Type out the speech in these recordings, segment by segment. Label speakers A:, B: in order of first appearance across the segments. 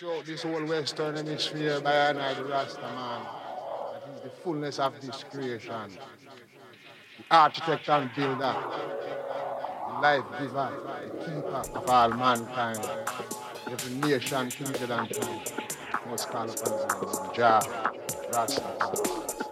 A: Throughout this whole Western Hemisphere by an the Rasta man. That is the fullness of this creation. The architect and builder. The life giver. The keeper of all mankind. Every nation created and true. Must call upon. Jah. Rasta.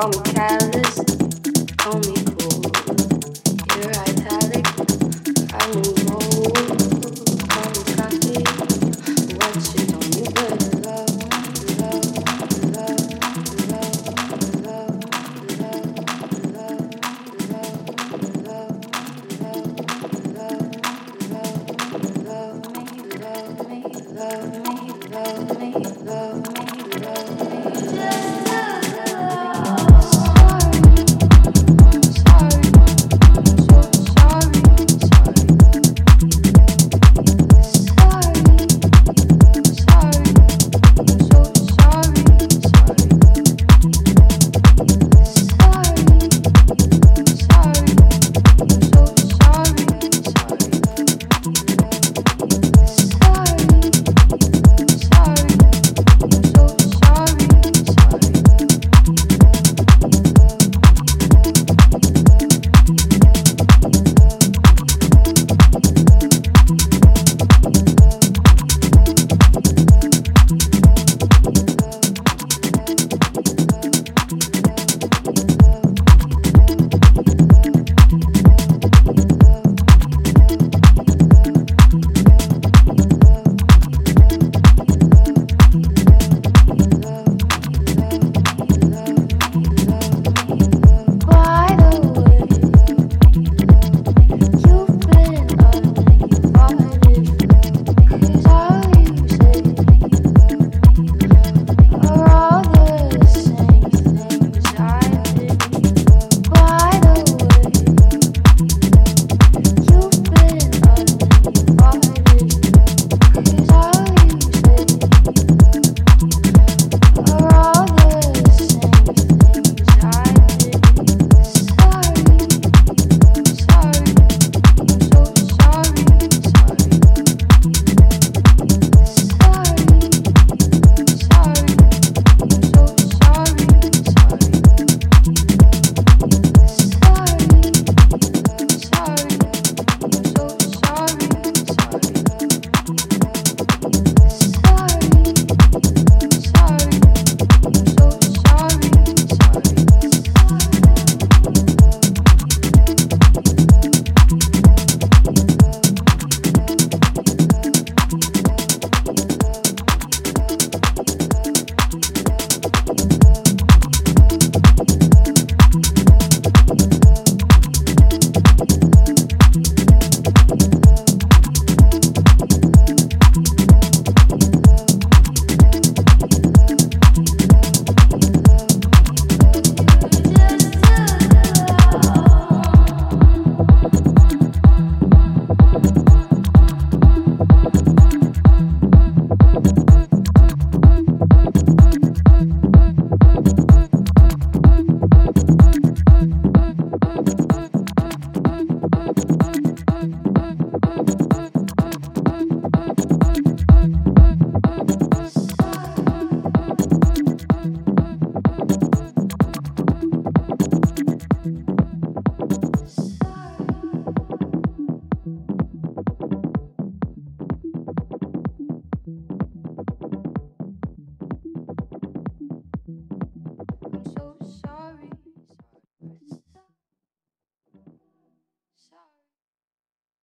B: Call me callous, call me